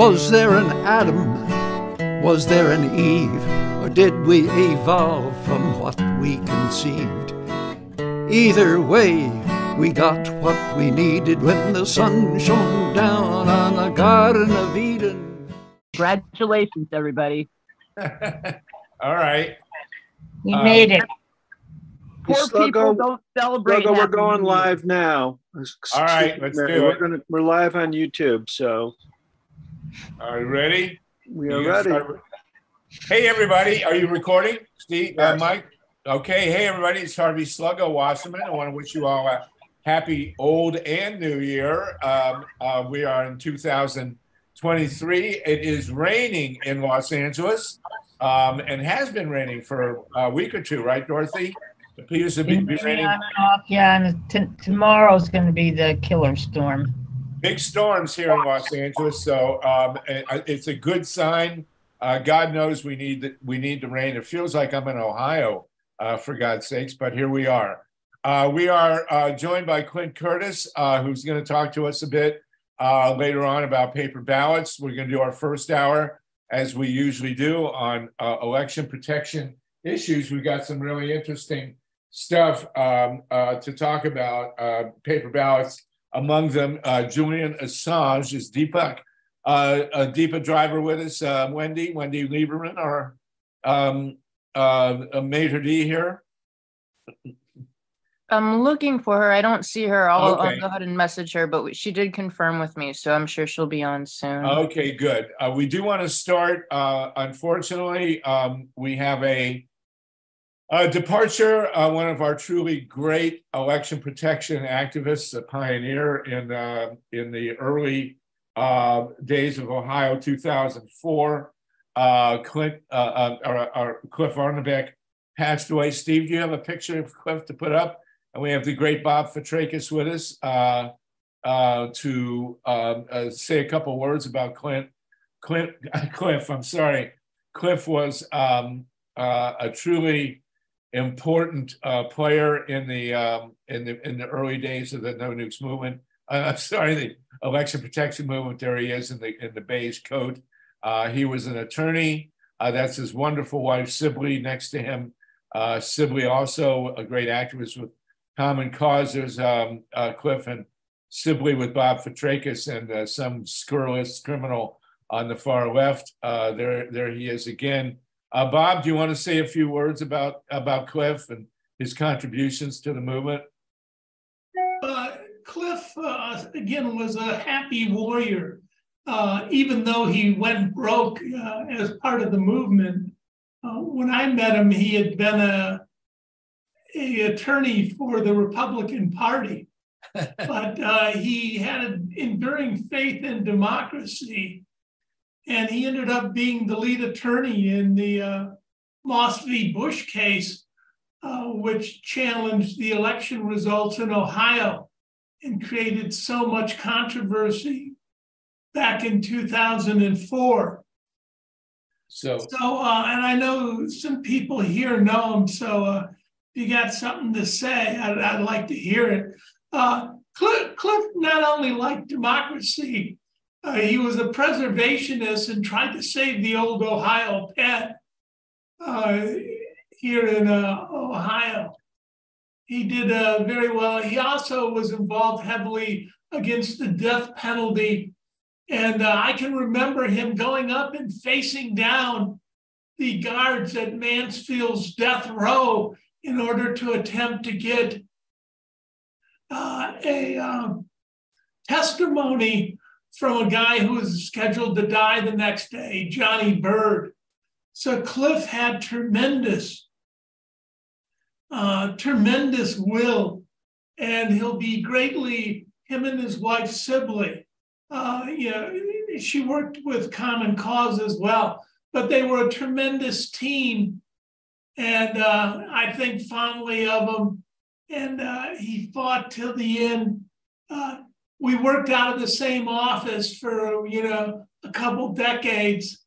Was there an Adam? Was there an Eve? Or did we evolve from what we conceived? Either way, we got what we needed when the sun shone down on the Garden of Eden. Congratulations, everybody. All right. We Uh, made it. Poor Sluggo- people don't celebrate. Sluggo, we're going live now. All right, let's Mary, do we're it. Gonna, we're live on YouTube, so Are you ready? we are can ready. start- Hey, everybody. Are you recording? Steve, uh, Mike? Okay. Hey, everybody. It's Harvey Sluggo Wasserman. I want to wish you all a happy old and new year. Um, uh, we are in 2023. It is raining in Los Angeles um, and has been raining for a week or two, right, Dorothy? It appears to be, be raining. On and off, Yeah, and t- tomorrow's gonna be the killer storm. Big storms here in Los Angeles, so um, it's a good sign. Uh, God knows we need the, we need the rain. It feels like I'm in Ohio, uh, for God's sakes, but here we are. Uh, we are uh, joined by Clint Curtis, uh, who's going to talk to us a bit uh, later on about paper ballots. We're going to do our first hour, as we usually do, on election protection issues. We've got some really interesting stuff um, to talk about. Paper ballots among them, uh, Julian Assange is Deepak, uh, a Deepa driver with us, uh, Wendy, Wendy Lieberman, our um, uh, uh, Major D here. I'm looking for her. I don't see her. I'll, Okay. I'll go ahead and message her, but she did confirm with me, so I'm sure she'll be on soon. Okay, good. Uh, we do want to start. Uh, unfortunately, um, we have a, a departure. Uh, one of our truly great election protection activists, a pioneer in uh, in the early uh, days of Ohio, 2004. Uh, Clint, uh, uh, or, or Cliff Arnebeck passed away. Steve, do you have a picture of Cliff to put up? And we have the great Bob Fitrakis with us. Uh, uh, to um, uh, say a couple words about Clint. Clint, Cliff, I'm sorry. Cliff was um, uh, a truly important uh, player in the um, in the in the early days of the No Nukes movement. Uh, I'm sorry, the election protection movement. There he is in the in the beige coat. Uh, he was an attorney. Uh, that's his wonderful wife Sibley next to him. Uh, Sibley also a great activist with Common Cause. There's um, Cliff and Sibley with Bob Fitrakis and some scurrilous criminal on the far left. There, there he is again. Uh, Bob, do you want to say a few words about about Cliff and his contributions to the movement? uh, Cliff, uh, again, was a happy warrior. Uh, even though he went broke uh, as part of the movement, uh, when I met him, he had been a, a attorney for the Republican Party, but uh, he had an enduring faith in democracy, and he ended up being the lead attorney in the uh, Moss v. Bush case, uh, which challenged the election results in Ohio and created so much controversy back in 2004. So, So, uh, and I know some people here know him. So, uh, if you got something to say, I'd, I'd like to hear it. Uh, Cliff, Cliff not only liked democracy, uh, he was a preservationist and tried to save the old Ohio pet uh, here in uh, Ohio. He did uh, very well. He also was involved heavily against the death penalty. And uh, I can remember him going up and facing down the guards at Mansfield's death row in order to attempt to get uh, a um, testimony from a guy who was scheduled to die the next day, Johnny Byrd. So Cliff had tremendous, uh, tremendous will, and he'll be greatly, him and his wife Sibley, uh, you know, she worked with Common Cause as well, but they were a tremendous team. And uh, I think fondly of him. And uh, he fought till the end. Uh, we worked out of the same office for, you know, a couple decades.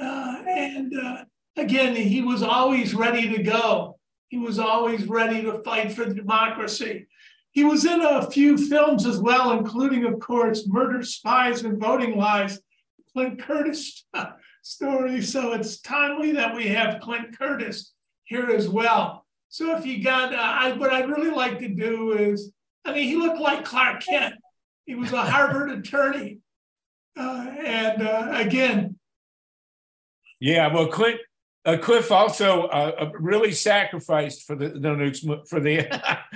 Uh, and uh, again, he was always ready to go. He was always ready to fight for democracy. He was in a few films as well, including, of course, Murder, Spies, and Voting Lies. Clint Curtis story. So it's timely that we have Clint Curtis here as well. So if you got, uh, I, what I'd really like to do is, I mean, he looked like Clark Kent. He was a Harvard attorney. Uh, and uh, again, Yeah, well, Clint, uh, Cliff also uh, uh, really sacrificed for the no nukes for the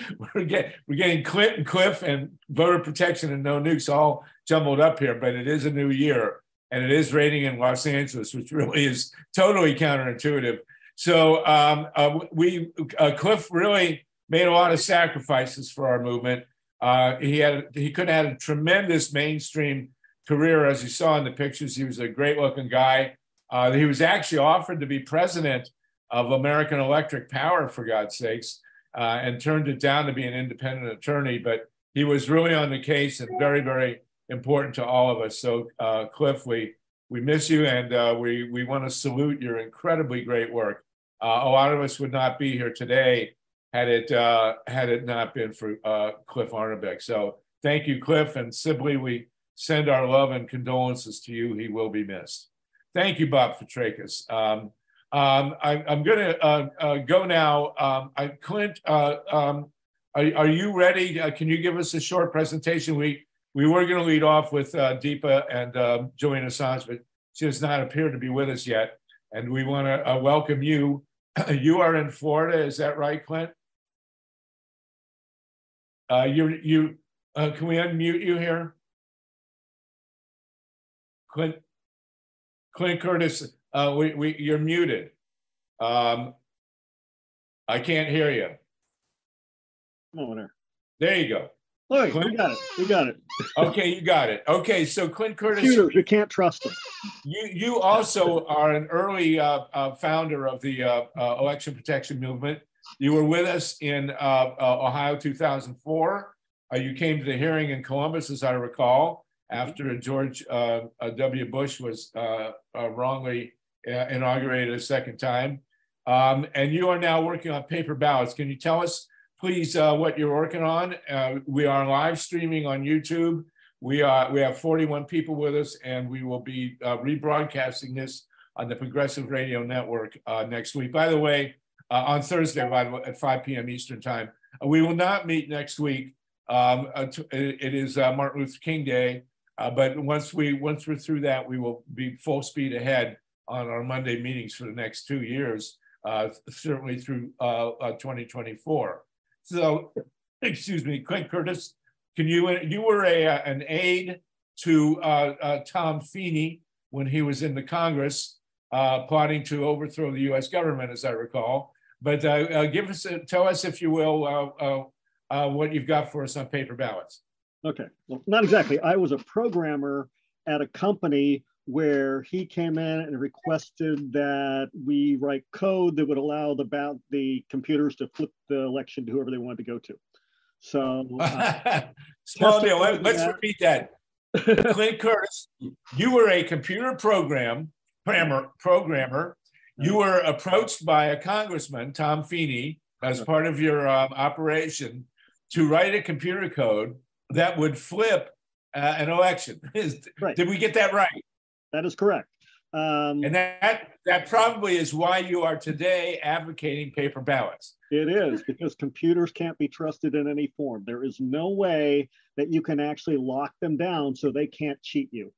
we're getting we're getting Clint and Cliff and voter protection and no nukes all jumbled up here, but it is a new year and it is raining in Los Angeles, which really is totally counterintuitive. So um, uh, we Cliff really made a lot of sacrifices for our movement. Uh, he had he could have had a tremendous mainstream career, as you saw in the pictures. He was a great looking guy. Uh, he was actually offered to be president of American Electric Power, for God's sakes, uh, and turned it down to be an independent attorney. But he was really on the case and very, very important to all of us. So, uh, Cliff, we we miss you, and uh, we we want to salute your incredibly great work. Uh, a lot of us would not be here today had it uh, had it not been for uh, Cliff Arnebeck. So, thank you, Cliff, and Sibley. We send our love and condolences to you. He will be missed. Thank you, Bob Fitrakis. Um, um, I, I'm going to uh, uh, go now. Um, I, Clint, uh, um, are, are you ready? Uh, can you give us a short presentation? We we were going to lead off with uh, Deepa and um, Julian Assange, but she does not appear to be with us yet. And we want to uh, welcome you. you are in Florida, is that right, Clint? Uh, you you uh, can we unmute you here? Clint Clint Curtis, uh, we, we, you're muted. Um, I can't hear you. Come on there. There you go. Look, we got it. We got it. Okay, you got it. Okay, so Clint Curtis, Computers, you can't trust them. you you also are an early uh, uh, founder of the uh, uh, election protection movement. You were with us in uh, uh, Ohio 2004. Uh, you came to the hearing in Columbus, as I recall, after George uh, uh, W. Bush was uh, wrongly uh, inaugurated a second time. Um, and you are now working on paper ballots. Can you tell us, please, uh, what you're working on? Uh, we are live streaming on YouTube. We are we have 41 people with us, and we will be uh, rebroadcasting this on the Progressive Radio Network uh, next week. By the way, uh, on Thursday by the way, at 5 p.m. Eastern Time. Uh, we will not meet next week. Um, uh, t- it is uh, Martin Luther King Day, uh, but once we once we're through that, we will be full speed ahead on our Monday meetings for the next two years, uh, certainly through uh, uh, 2024. So, excuse me, Clint Curtis, can you you were a uh, an aide to uh, uh, Tom Feeney when he was in the Congress uh, plotting to overthrow the U.S. government, as I recall. But uh, uh, give us, a, tell us, if you will, uh, uh, uh, what you've got for us on paper ballots. Okay. Well, not exactly. I was a programmer at a company where he came in and requested that we write code that would allow the ba- the computers to flip the election to whoever they wanted to go to. So uh, Small deal. Let, let's Yeah. repeat that. Clint Curtis, you were a computer program programmer. Programmer. You were approached by a congressman, Tom Feeney, as part of your um, operation, to write a computer code that would flip uh, an election. Right. Did we get that right? that is correct. Um, And that that probably is why you are today advocating paper ballots. It is because computers can't be trusted in any form. There is no way that you can actually lock them down so they can't cheat you.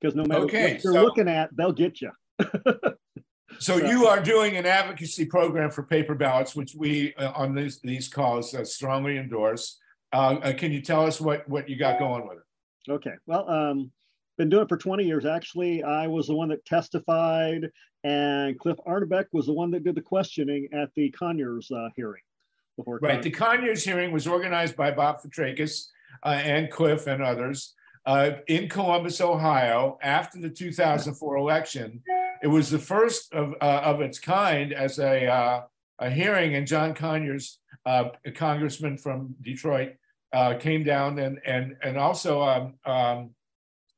Because no matter Okay, what you're so- looking at, they'll get you. So So- you are doing an advocacy program for paper ballots, which we uh, on these these calls uh, strongly endorse. Uh, uh, can you tell us what what you got going with it? Okay. Well, um, been doing it for 20 years. Actually, I was the one that testified, and Cliff Arnebeck was the one that did the questioning at the Conyers uh, hearing before. Right. Congress. The Conyers hearing was organized by Bob Fitrakis uh, and Cliff and others uh, in Columbus, Ohio, after the 2004 election. It was the first of, uh, of its kind as a, uh, a hearing, and John Conyers, uh, a congressman from Detroit, uh, came down, and and and also um, um,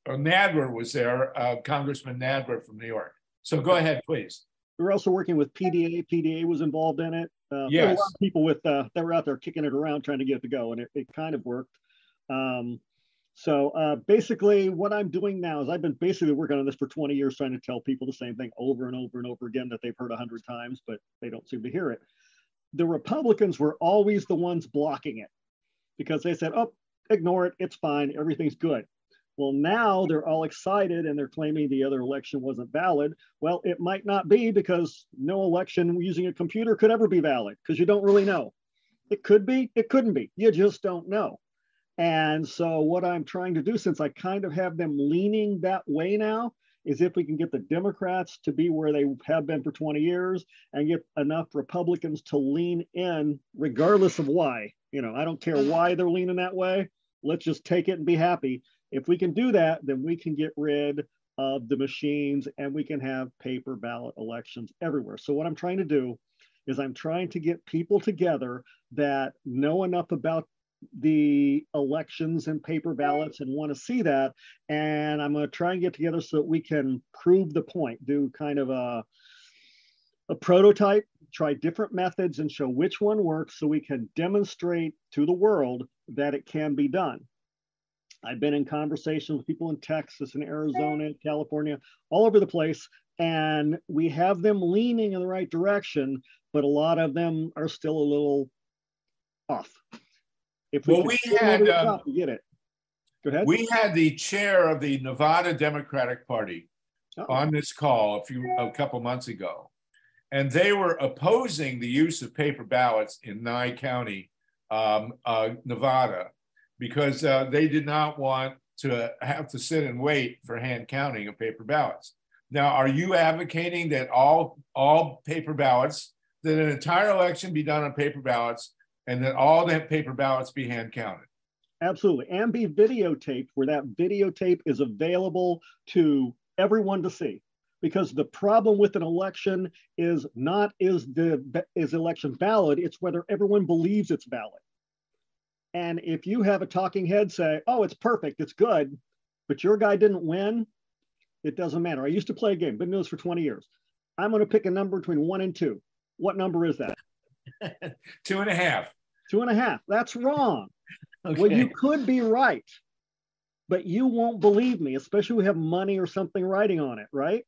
uh, Nadler was there, uh, Congressman Nadler from New York. So go ahead, please. we were also working with PDA. PDA was involved in it. There were a Yes. lot of people with uh, that were out there kicking it around trying to get it to go, and it, it kind of worked. Um, So uh, basically, what I'm doing now is I've been basically working on this for 20 years, trying to tell people the same thing over and over and over again that they've heard a hundred times, but they don't seem to hear it. The Republicans were always the ones blocking it because they said, "Oh, ignore it. It's fine. Everything's good." Well, now they're all excited and they're claiming the other election wasn't valid. Well, it might not be because no election using a computer could ever be valid because you don't really know. It could be, it couldn't be. You just don't know. And so, what I'm trying to do, since I kind of have them leaning that way now, is if we can get the Democrats to be where they have been for 20 years and get enough Republicans to lean in, regardless of why. You know, I don't care mm-hmm. why they're leaning that way. Let's just take it and be happy. If we can do that, then we can get rid of the machines and we can have paper ballot elections everywhere. So, what I'm trying to do is I'm trying to get people together that know enough about the elections and paper ballots and want to see that. And I'm going to try and get together so that we can prove the point, do kind of a, a prototype, try different methods and show which one works so we can demonstrate to the world that it can be done. I've been in conversations with people in Texas and Arizona, California, all over the place, and we have them leaning in the right direction, but a lot of them are still a little off. If Well, we had, um, we get it. Go ahead. We had the chair of the Nevada Democratic Party Uh-oh. on this call a few a couple months ago, and they were opposing the use of paper ballots in Nye County, um, uh, Nevada, because uh, they did not want to have to sit and wait for hand counting of paper ballots. Now, are you advocating that all all paper ballots, that an entire election be done on paper ballots, and that all that paper ballots be hand counted? Absolutely. And be videotaped where that videotape is available to everyone to see. Because the problem with an election is not is the is election valid, it's whether everyone believes it's valid. And if you have a talking head say, oh, it's perfect, it's good, but your guy didn't win, it doesn't matter. I used to play a game, been doing this for 20 years. I'm going to pick a number between one and two. What number is that? Two and a half. Two and a half. That's wrong. Okay. Well, you could be right, but you won't believe me, especially we have money or something writing on it, right?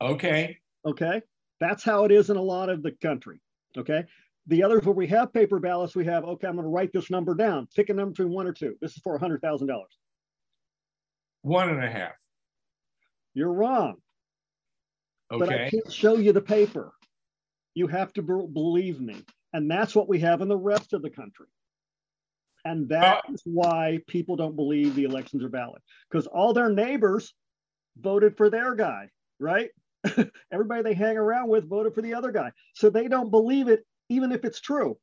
okay. Okay. That's how it is in a lot of the country. Okay. The others where we have paper ballots, we have, okay, I'm going to write this number down. Pick a number between one or two. This is for $100,000. One and a half. You're wrong, Okay. but I can't show you the paper. You have to be- believe me. And that's what we have in the rest of the country. And that is why people don't believe the elections are valid because all their neighbors voted for their guy, right? Everybody they hang around with voted for the other guy. So they don't believe it, even if it's true.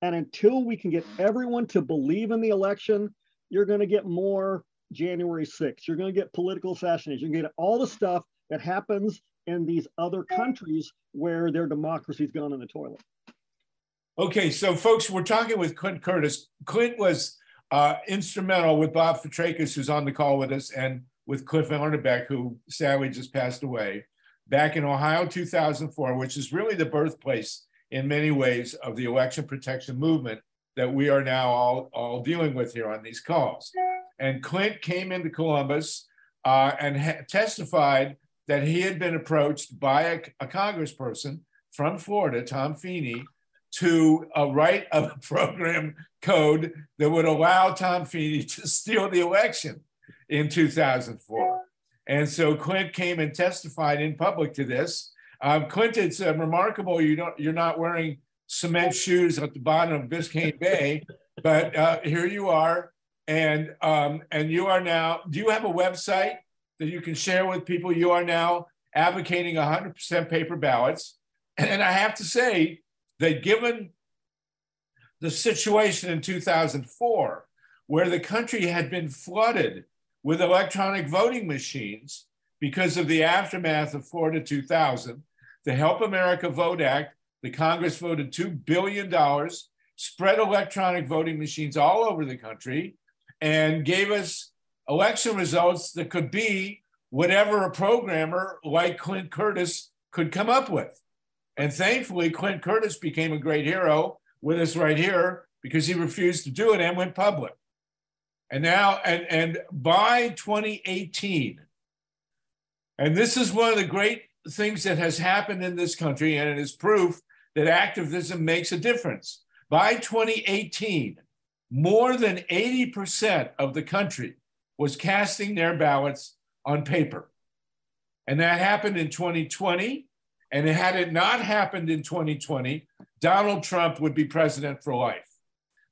And until we can get everyone to believe in the election, you're going to get more January 6th. You're going to get political assassination. You're going to get all the stuff that happens in these other countries where their democracy's gone in the toilet. Okay. So, folks, we're talking with Clint Curtis. Clint was uh, instrumental with Bob Fitrakis, who's on the call with us, and with Cliff Arnebeck, who sadly just passed away back in Ohio 2004, which is really the birthplace in many ways of the election protection movement that we are now all, all dealing with here on these calls. And Clint came into Columbus uh, and ha- testified that he had been approached by a, a congressperson from Florida, Tom Feeney, to uh, write a program code that would allow Tom Feeney to steal the election in 2004. And so Clint came and testified in public to this. Um, Clint, it's uh, remarkable you don't you're not wearing cement shoes at the bottom of Biscayne Bay, but uh, here you are, and um, and you are now. Do you have a website that you can share with people? You are now advocating 100% paper ballots, and I have to say that given the situation in 2004, where the country had been flooded with electronic voting machines because of the aftermath of Florida 2000, the Help America Vote Act, the Congress voted $2 billion, spread electronic voting machines all over the country, and gave us election results that could be whatever a programmer like Clint Curtis could come up with. And thankfully, Clint Curtis became a great hero with us right here because he refused to do it and went public. And now, and, and by 2018, and this is one of the great things that has happened in this country, and it is proof that activism makes a difference. By 2018, more than 80% of the country was casting their ballots on paper. And that happened in 2020. And had it not happened in 2020, Donald Trump would be president for life.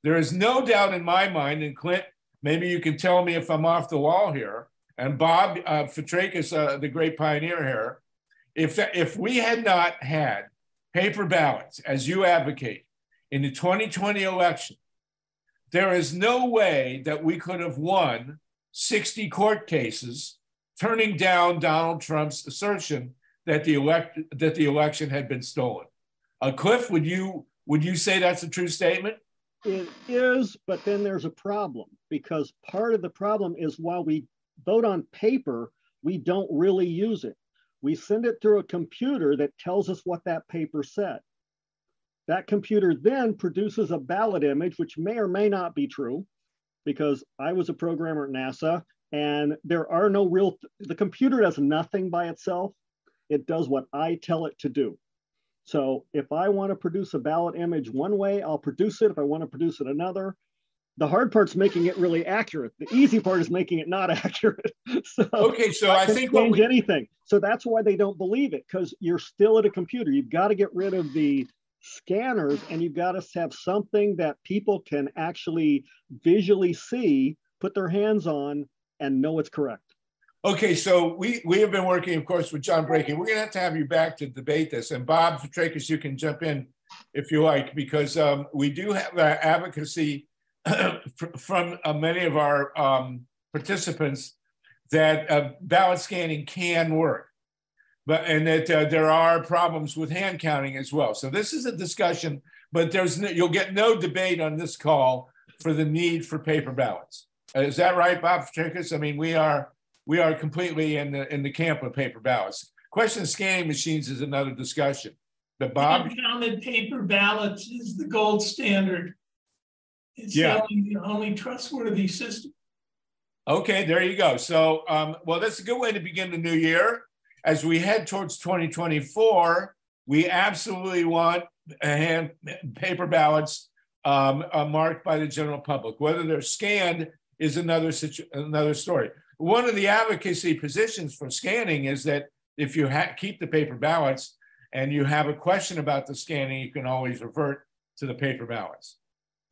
There is no doubt in my mind, and Clint, maybe you can tell me if I'm off the wall here, and Bob uh, Fitrakis, uh, the great pioneer here, if, if we had not had paper ballots, as you advocate, in the 2020 election, there is no way that we could have won 60 court cases turning down Donald Trump's assertion that the elect that the election had been stolen. Uh, Cliff, would you would you say that's a true statement? It is, but then there's a problem because part of the problem is while we vote on paper, we don't really use it. We send it through a computer that tells us what that paper said. That computer then produces a ballot image, which may or may not be true, because I was a programmer at NASA and there are no real, the computer does nothing by itself. It does what I tell it to do. So if I want to produce a ballot image one way, I'll produce it. If I want to produce it another, the hard part's making it really accurate. The easy part is making it not accurate. so okay, so I, I think change we... anything. So that's why they don't believe it because you're still at a computer. You've got to get rid of the scanners and you've got to have something that people can actually visually see, put their hands on, and know it's correct. Okay, so we we have been working, of course, with John Brakey. We're going to have to have you back to debate this. And Bob Fitrakis, you can jump in if you like, because um, we do have uh, advocacy from uh, many of our um, participants that uh, ballot scanning can work, but and that uh, there are problems with hand counting as well. So this is a discussion, but there's no, you'll get no debate on this call for the need for paper ballots. Uh, is that right, Bob Fitrakis? I mean, we are we are completely in the in the camp of paper ballots. Question of scanning machines is another discussion. But Bob, counted paper ballots is the gold standard. It's yeah. the, only, the only trustworthy system. Okay, there you go. So, um, well, that's a good way to begin the new year. As we head towards 2024, we absolutely want hand paper ballots um, uh, marked by the general public. Whether they're scanned is another situ- another story. One of the advocacy positions for scanning is that if you ha- keep the paper ballots and you have a question about the scanning, you can always revert to the paper ballots,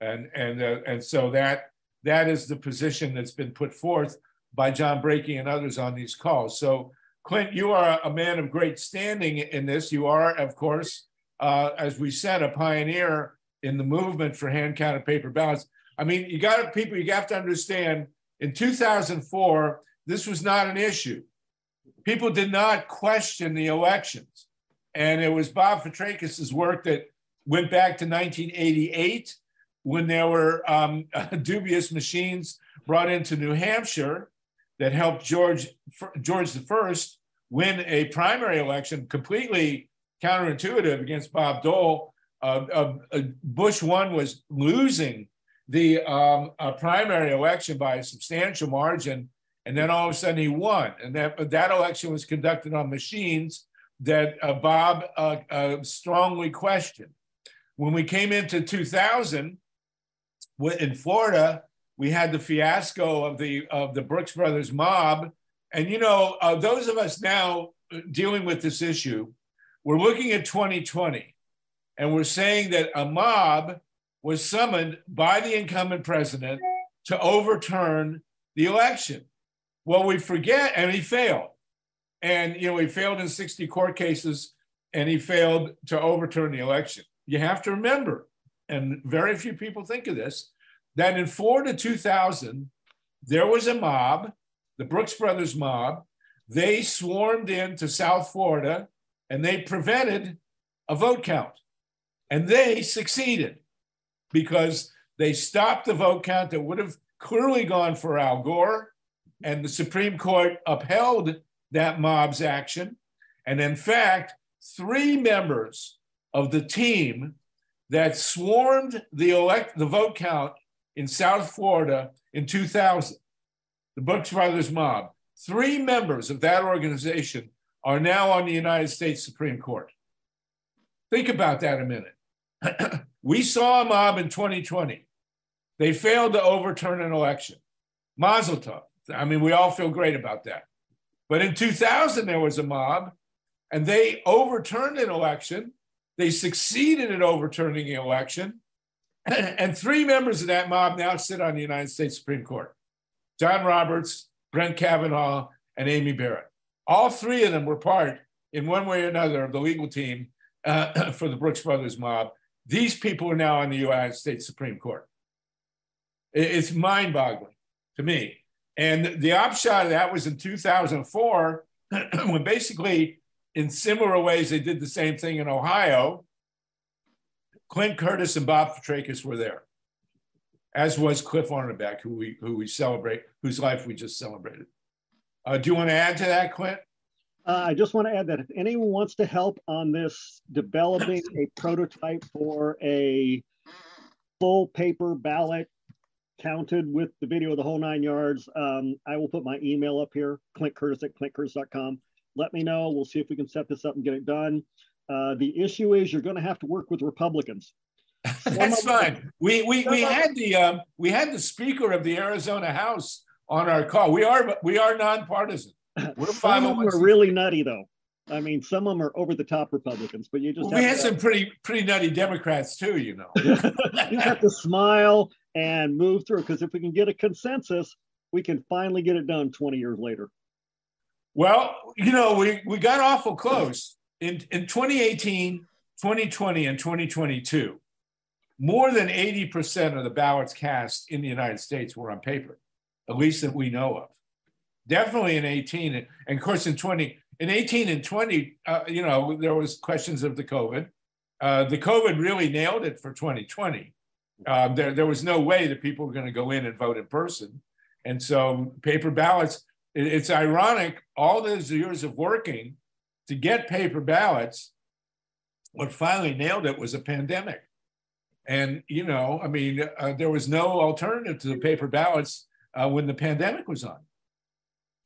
and and uh, and so that that is the position that's been put forth by John Brakey and others on these calls. So, Clint, you are a man of great standing in this. You are, of course, uh, as we said, a pioneer in the movement for hand counted paper ballots. I mean, you got people, you have to understand in 2004, this was not an issue. People did not question the elections. And it was Bob Fitrakis' work that went back to 1988 when there were um, dubious machines brought into New Hampshire that helped George, George I win a primary election completely counterintuitive against Bob Dole. Uh, uh, uh, Bush one was losing the um, primary election by a substantial margin, and then all of a sudden he won. And that that election was conducted on machines that uh, Bob uh, uh, strongly questioned. When we came into 2000 in Florida, we had the fiasco of the of the Brooks Brothers mob, and you know uh, those of us now dealing with this issue, we're looking at 2020, and we're saying that a mob was summoned by the incumbent president to overturn the election. Well, we forget, and he failed. And, you know, he failed in 60 court cases and he failed to overturn the election. You have to remember, and very few people think of this, that in Florida 2000, there was a mob, the Brooks Brothers mob. They swarmed into South Florida and they prevented a vote count. And they succeeded because they stopped the vote count that would have clearly gone for Al Gore, and the Supreme Court upheld that mob's action. And in fact, three members of the team that swarmed the elect the vote count in South Florida in 2000, the Brooks Brothers mob. Three members of that organization are now on the United States Supreme Court. Think about that a minute. we saw a mob in 2020. They failed to overturn an election. Mazel tov. I mean, we all feel great about that. But in 2000, there was a mob and they overturned an election. They succeeded in overturning the election. And three members of that mob now sit on the United States Supreme Court John Roberts, Brett Kavanaugh, and Amy Barrett. All three of them were part, in one way or another, of the legal team uh, for the Brooks Brothers mob. These people are now on the United States Supreme Court. It's mind boggling to me. And the upshot of that was in 2004, when basically, in similar ways, they did the same thing in Ohio. Clint Curtis and Bob Fitrakis were there, as was Cliff Arnebeck, who we who we celebrate, whose life we just celebrated. Uh, do you want to add to that, Clint? Uh, I just want to add that if anyone wants to help on this developing a prototype for a full paper ballot counted with the video of the whole nine yards, um, I will put my email up here, Clint Curtis at clintcurtis.com. Let me know. We'll see if we can set this up and get it done. Uh, the issue is you're going to have to work with Republicans. That's fine. We we, we had the um, we had the Speaker of the Arizona House on our call. We are we are nonpartisan. We're some of them are really nutty though. I mean, some of them are over the top Republicans, but you just well, we had some pretty pretty nutty Democrats too. You know, you have to smile and move through because if we can get a consensus, we can finally get it done 20 years later. Well, you know, we we got awful close in in 2018, 2020, and 2022. More than 80% of the ballots cast in the United States were on paper, at least that we know of. Definitely in 18 and, of course in 20 in 18 and 20 uh, you know there was questions of the covid. Uh, the covid really nailed it for 2020 uh, there, there was no way that people were going to go in and vote in person. And so paper ballots it, it's ironic all those years of working to get paper ballots what finally nailed it was a pandemic and you know i mean uh, there was no alternative to the paper ballots uh, when the pandemic was on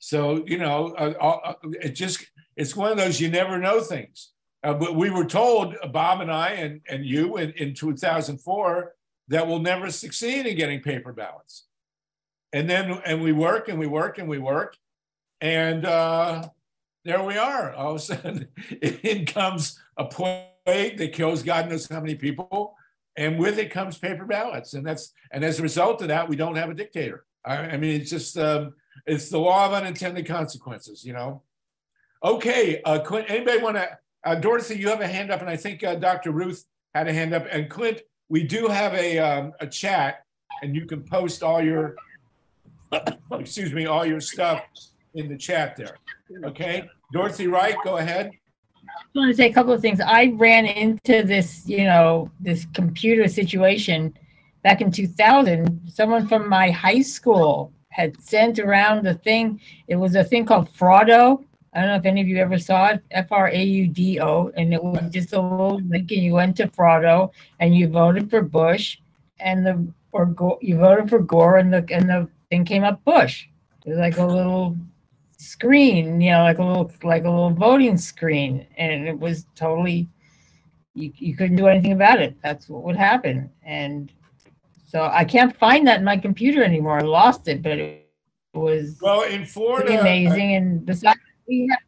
so you know, uh, uh, it just it's one of those you never know things. Uh, but we were told, Bob and I and, and you in, in 2004, that we'll never succeed in getting paper ballots. And then and we work and we work and we work, and uh, there we are. All of a sudden, in comes a plague that kills God knows how many people, and with it comes paper ballots, and that's and as a result of that, we don't have a dictator. I, I mean, it's just. Um, it's the law of unintended consequences, you know. Okay, uh, Clint, anybody want to? Uh, Dorothy, you have a hand up, and I think uh, Dr. Ruth had a hand up. And Clint, we do have a um, a chat, and you can post all your excuse me, all your stuff in the chat there. Okay, Dorothy Wright, go ahead. I want to say a couple of things. I ran into this, you know, this computer situation back in 2000. Someone from my high school had sent around the thing. It was a thing called Fraudo. I don't know if any of you ever saw it, F R A U D O, and it was just a little link, and you went to Fraudo and you voted for Bush, and the or you voted for Gore, and the and the thing came up Bush. It was like a little screen, you know, like a little like a little voting screen, and it was totally you you couldn't do anything about it. That's what would happen, and so I can't find that in my computer anymore. I lost it, but it was well in Florida amazing. and besides, we have,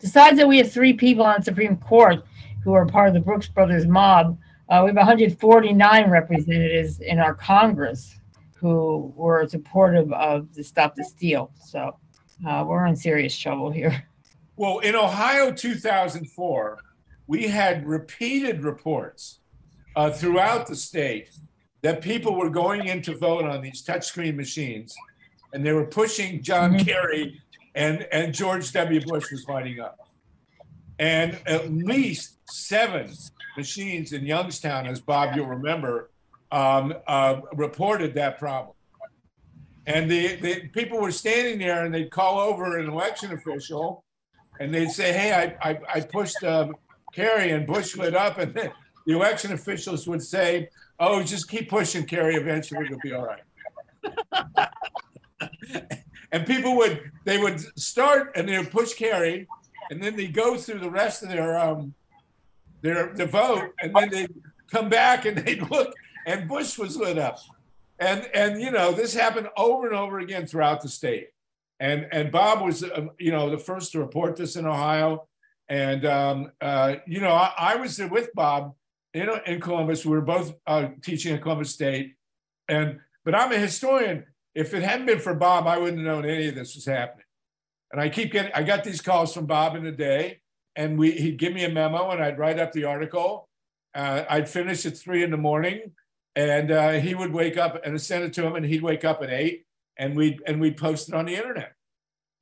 besides that, we have three people on Supreme Court who are part of the Brooks Brothers mob. Uh, we have 149 representatives in our Congress who were supportive of the Stop the Steal. So uh, we're in serious trouble here. Well, in Ohio 2004, we had repeated reports uh, throughout the state that people were going in to vote on these touchscreen machines and they were pushing John mm-hmm. Kerry and, and George W. Bush was lighting up. And at least seven machines in Youngstown, as Bob, you'll remember, um, uh, reported that problem. And the, the people were standing there and they'd call over an election official and they'd say, Hey, I, I, I pushed um, Kerry and Bush lit up. And the election officials would say, Oh, just keep pushing, Kerry. Eventually, it'll be all right. and people would they would start and they would push Kerry, and then they go through the rest of their um their the vote, and then they come back and they'd look, and Bush was lit up, and and you know this happened over and over again throughout the state, and and Bob was uh, you know the first to report this in Ohio, and um, uh, you know I, I was there with Bob in in Columbus. We were both uh, teaching at Columbus State, and but I'm a historian. If it hadn't been for Bob, I wouldn't have known any of this was happening. And I keep getting, I got these calls from Bob in the day, and we he'd give me a memo, and I'd write up the article. Uh, I'd finish at three in the morning, and uh, he would wake up and send it to him, and he'd wake up at eight, and we would and we'd post it on the internet.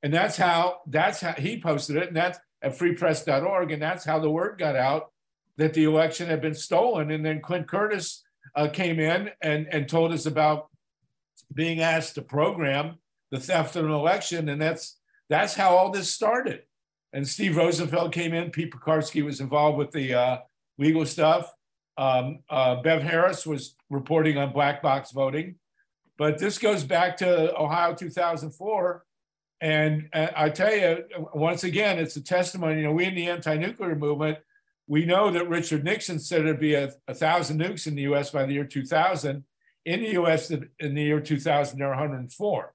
And that's how that's how he posted it, and that's at freepress.org, and that's how the word got out that the election had been stolen. And then Clint Curtis uh, came in and and told us about being asked to program the theft of an election, and that's that's how all this started. And Steve Rosenfeld came in. Pete Peckarsky was involved with the uh, legal stuff. Um, uh, Bev Harris was reporting on black box voting. But this goes back to Ohio 2004. And, and I tell you, once again, it's a testimony. You know, we in the anti-nuclear movement, we know that Richard Nixon said there'd be a, a thousand nukes in the U.S. by the year 2000 in the US in the year 2000, there were 104.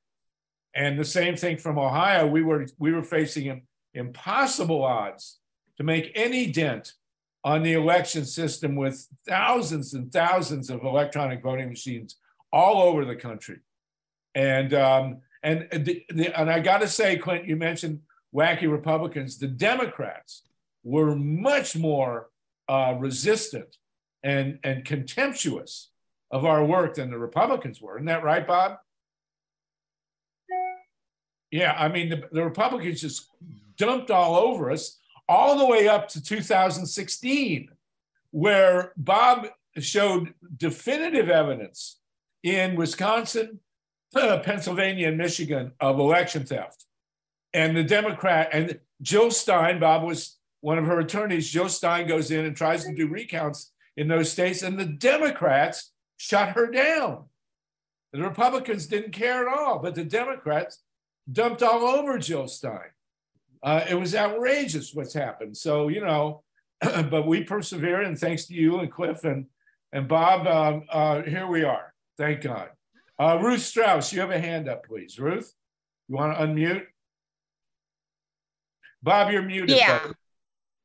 And the same thing from Ohio, we were, we were facing impossible odds to make any dent on the election system with thousands and thousands of electronic voting machines all over the country. And, um, and, the, the, and I got to say, Clint, you mentioned wacky Republicans. The Democrats were much more uh, resistant and, and contemptuous of our work than the Republicans were. Isn't that right, Bob? Yeah, I mean, the, the Republicans just dumped all over us all the way up to 2016, where Bob showed definitive evidence in Wisconsin, uh, Pennsylvania, and Michigan of election theft. And the Democrat and Jill Stein, Bob was one of her attorneys. Jill Stein goes in and tries to do recounts in those states, and the Democrats shut her down. The Republicans didn't care at all, but the Democrats dumped all over Jill Stein. Uh, it was outrageous what's happened. So, you know, but we persevere, and thanks to you and Cliff and, and Bob, um, uh, here we are. Thank God. Uh, Ruth Strauss, you have a hand up, please. Ruth, you want to unmute? Bob, you're muted. Yeah.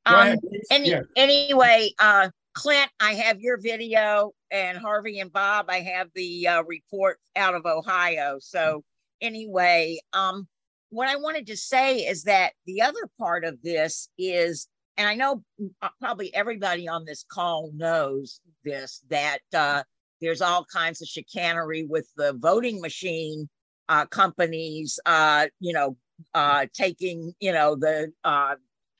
Um, any, yeah. Anyway, uh, Clint, I have your video, and Harvey and Bob, I have the uh, report out of Ohio. So, anyway, um, what I wanted to say is that the other part of this is, and I know uh, probably everybody on this call knows this, that uh, there's all kinds of chicanery with the voting machine uh, companies, uh, you know, uh, taking, you know, the uh,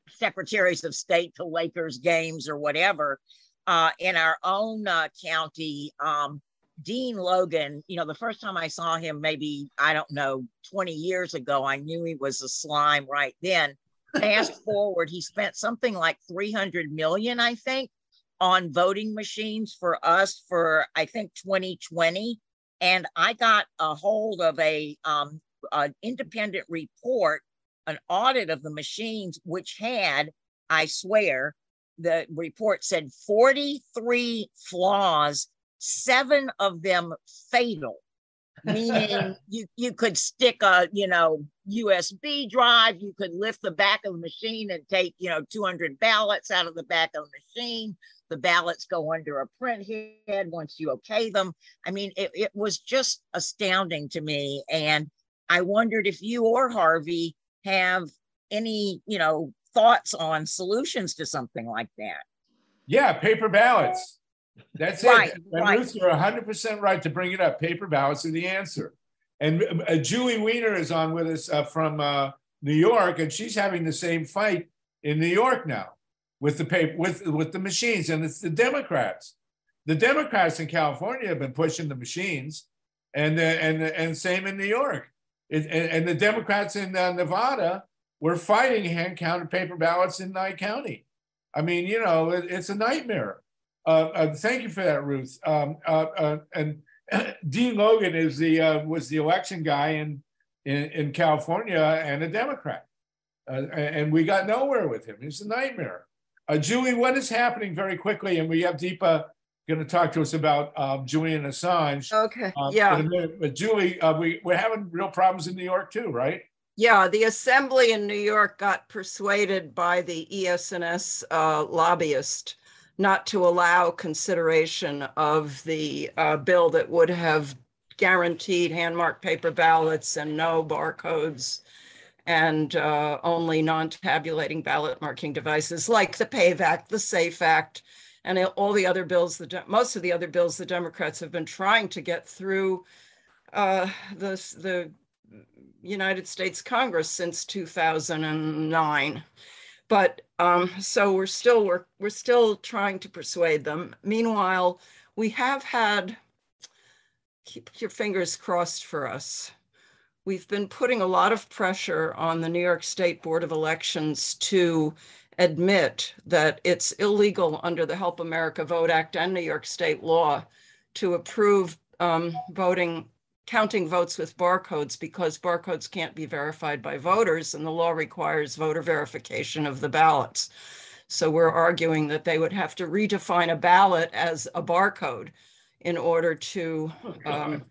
secretaries of state to Lakers games or whatever uh, in our own uh, county, um, Dean Logan, you know, the first time I saw him, maybe, I don't know, 20 years ago, I knew he was a slime right then. Fast forward, he spent something like 300 million, I think, on voting machines for us for, I think, 2020. And I got a hold of a um, an independent report, an audit of the machines, which had, I swear, the report said 43 flaws, seven of them fatal, meaning you, you could stick a, you know, USB drive, you could lift the back of the machine and take, you know, 200 ballots out of the back of the machine. The ballots go under a print head once you okay them. I mean, it, it was just astounding to me. And I wondered if you or Harvey have any, you know, thoughts on solutions to something like that. Yeah, paper ballots. That's right, it. And right. Ruth, you're 100% right to bring it up. Paper ballots are the answer. And uh, Julie Weiner is on with us uh, from uh, New York, and she's having the same fight in New York now with the paper with with the machines, and it's the Democrats. The Democrats in California have been pushing the machines, and the, and and same in New York. It, and, and, the Democrats in uh, Nevada we're fighting hand counted paper ballots in Nye County. I mean, you know, it, it's a nightmare. Uh, uh, thank you for that, Ruth. Um, uh, uh and Dean Logan is the uh, was the election guy in, in, in California and a Democrat, uh, and we got nowhere with him. He's a nightmare. Julie, what is happening very quickly? And we have Deepa going to talk to us about um, Julian Assange. Okay. Um, yeah. But Julie, we we're having real problems in New York too, right? Yeah, the assembly in New York got persuaded by the ES&S uh, lobbyist not to allow consideration of the uh, bill that would have guaranteed hand-marked paper ballots and no barcodes and uh, only non-tabulating ballot marking devices like the PAVE Act, the SAFE Act, and all the other bills, the most of the other bills the Democrats have been trying to get through uh, the, the United States Congress since 2009. But um, so we're still we're we're still trying to persuade them. Meanwhile, we have had keep your fingers crossed for us. We've been putting a lot of pressure on the New York State Board of Elections to admit that it's illegal under the Help America Vote Act and New York State law to approve um, voting counting votes with barcodes because barcodes can't be verified by voters and the law requires voter verification of the ballots. So we're arguing that they would have to redefine a ballot as a barcode in order to, oh, um,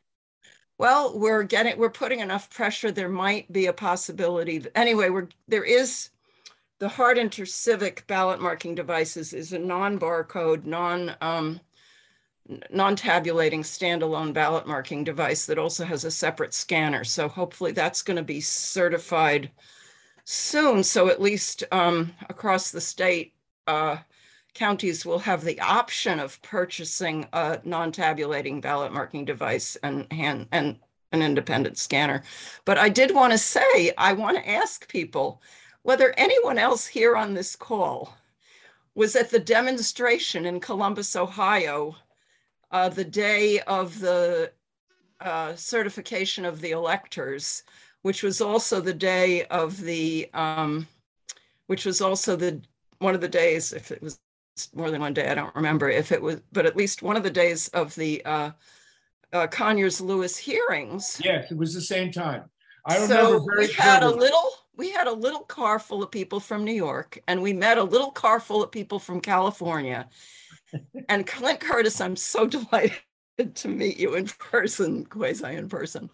well, we're getting, we're putting enough pressure. There might be a possibility. Anyway, we're, there is the Hart InterCivic ballot marking devices is a non-barcode, non, um, non-tabulating standalone ballot marking device that also has a separate scanner. So hopefully that's going to be certified soon. So at least um, across the state, uh, counties will have the option of purchasing a non-tabulating ballot marking device and hand and an independent scanner. But I did want to say, I want to ask people whether anyone else here on this call was at the demonstration in Columbus, Ohio uh, the day of the uh, certification of the electors, which was also the day of the, um, which was also the one of the days, if it was more than one day, I don't remember if it was, but at least one of the days of the uh, uh, Conyers Lewis hearings. Yes, it was the same time. I remember so very we had a little we had a little car full of people from New York and we met a little car full of people from California and Clint Curtis, I'm so delighted to meet you in person, quasi in person,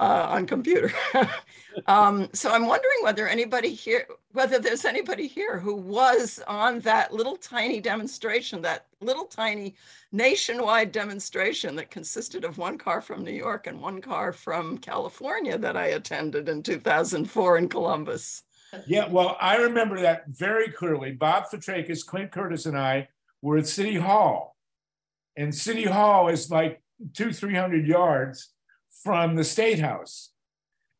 uh, on computer. um, so I'm wondering whether anybody here, whether there's anybody here who was on that little tiny demonstration, that little tiny nationwide demonstration that consisted of one car from New York and one car from California that I attended in 2004 in Columbus. Yeah, well, I remember that very clearly. Bob Fitrakis, Clint Curtis, and I we're at City Hall. And City Hall is like two, 300 yards from the State House.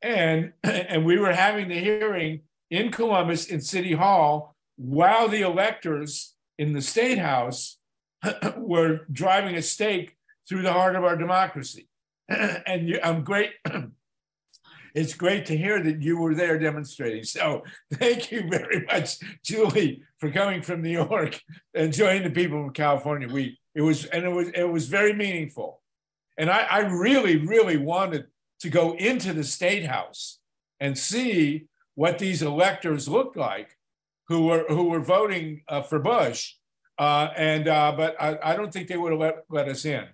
And, and we were having the hearing in Columbus in City Hall while the electors in the State House were driving a stake through the heart of our democracy. and you, I'm great. It's great to hear that you were there demonstrating. So thank you very much, Julie, for coming from New York and joining the people from California. We it was and it was it was very meaningful. And I, I really, really wanted to go into the state house and see what these electors looked like who were who were voting uh, for Bush. Uh, and uh, but I, I don't think they would have let, let us in.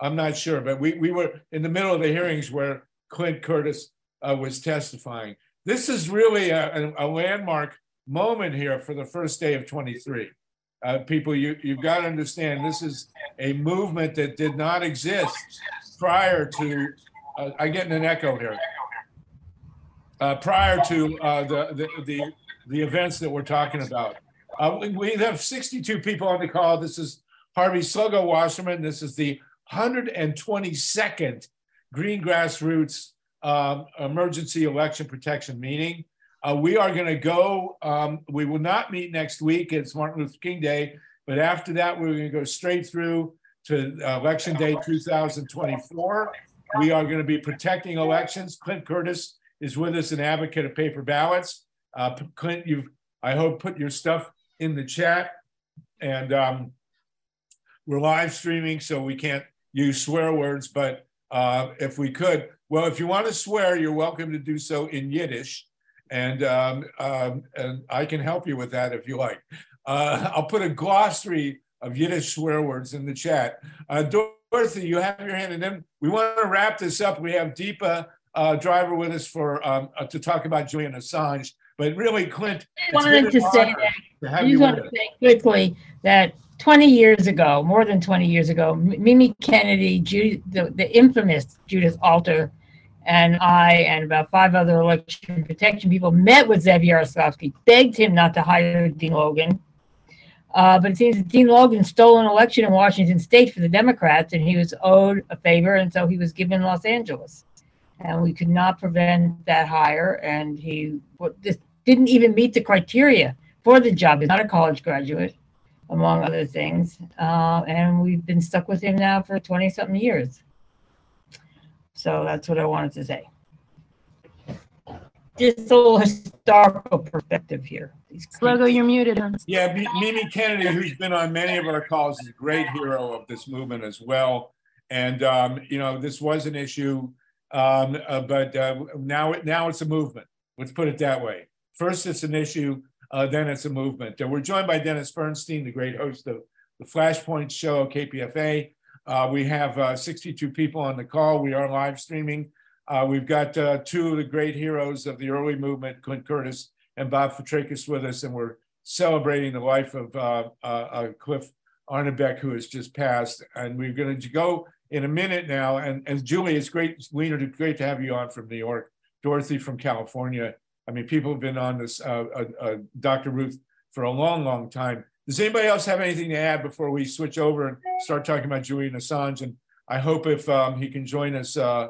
I'm not sure, but we, we were in the middle of the hearings where Clint Curtis uh, was testifying. This is really a, a, landmark moment here for the first day of 23. Uh, people, you, you've got to understand this is a movement that did not exist prior to, uh, I get an echo here, uh, prior to uh, the, the, the, the, events that we're talking about. Uh, we have 62 people on the call. This is Harvey Sluggo Wasserman. This is the 122nd Green Grassroots um, emergency election protection meeting. Uh, we are going to go, um, we will not meet next week. It's Martin Luther King Day. But after that, we're going to go straight through to uh, Election Day 2024. We are going to be protecting elections. Clint Curtis is with us, an advocate of paper ballots. Uh, Clint, you've, I hope, put your stuff in the chat. And um, we're live streaming, so we can't use swear words. But uh, if we could, well, if you want to swear, you're welcome to do so in Yiddish, and um, um, and I can help you with that if you like. Uh, I'll put a glossary of Yiddish swear words in the chat. Uh, Dorothy, you have your hand, and then we want to wrap this up. We have Deepa uh, Driver with us for um, uh, to talk about Julian Assange. But really, Clint, I wanted to say that. I just want to say quickly that 20 years ago, more than 20 years ago, Mimi Kennedy, Judy, the, the infamous Judith Alter, and I and about five other election protection people met with Zev Yaroslavsky, begged him not to hire Dean Logan. Uh, but it seems Dean Logan stole an election in Washington state for the Democrats, and he was owed a favor, and so he was given Los Angeles. And we could not prevent that hire, and he didn't even meet the criteria for the job. He's not a college graduate, among other things. Uh, and we've been stuck with him now for 20 something years. So that's what I wanted to say. Just a little historical perspective here. Logo, you're muted. Yeah, Mimi Kennedy, who's been on many of our calls, is a great hero of this movement as well. And um, you know, this was an issue, um, uh, but uh, now now it's a movement. Let's put it that way. First, it's an issue, uh, then it's a movement. we're joined by Dennis Bernstein, the great host of the Flashpoint show, KPFA. Uh, we have uh, 62 people on the call. We are live streaming. Uh, we've got uh, two of the great heroes of the early movement, Clint Curtis and Bob Fitrakis, with us, and we're celebrating the life of uh, Cliff Arnebeck, who has just passed. And we're going to go in a minute now. And, and Julie, it's great, Wiener, great to have you on from New York. Dorothy from California. I mean, people have been on this, uh, uh, uh Dr. Ruth, for a long, long time. Does anybody else have anything to add before we switch over and start talking about Julian Assange? And I hope if um, he can join us, uh,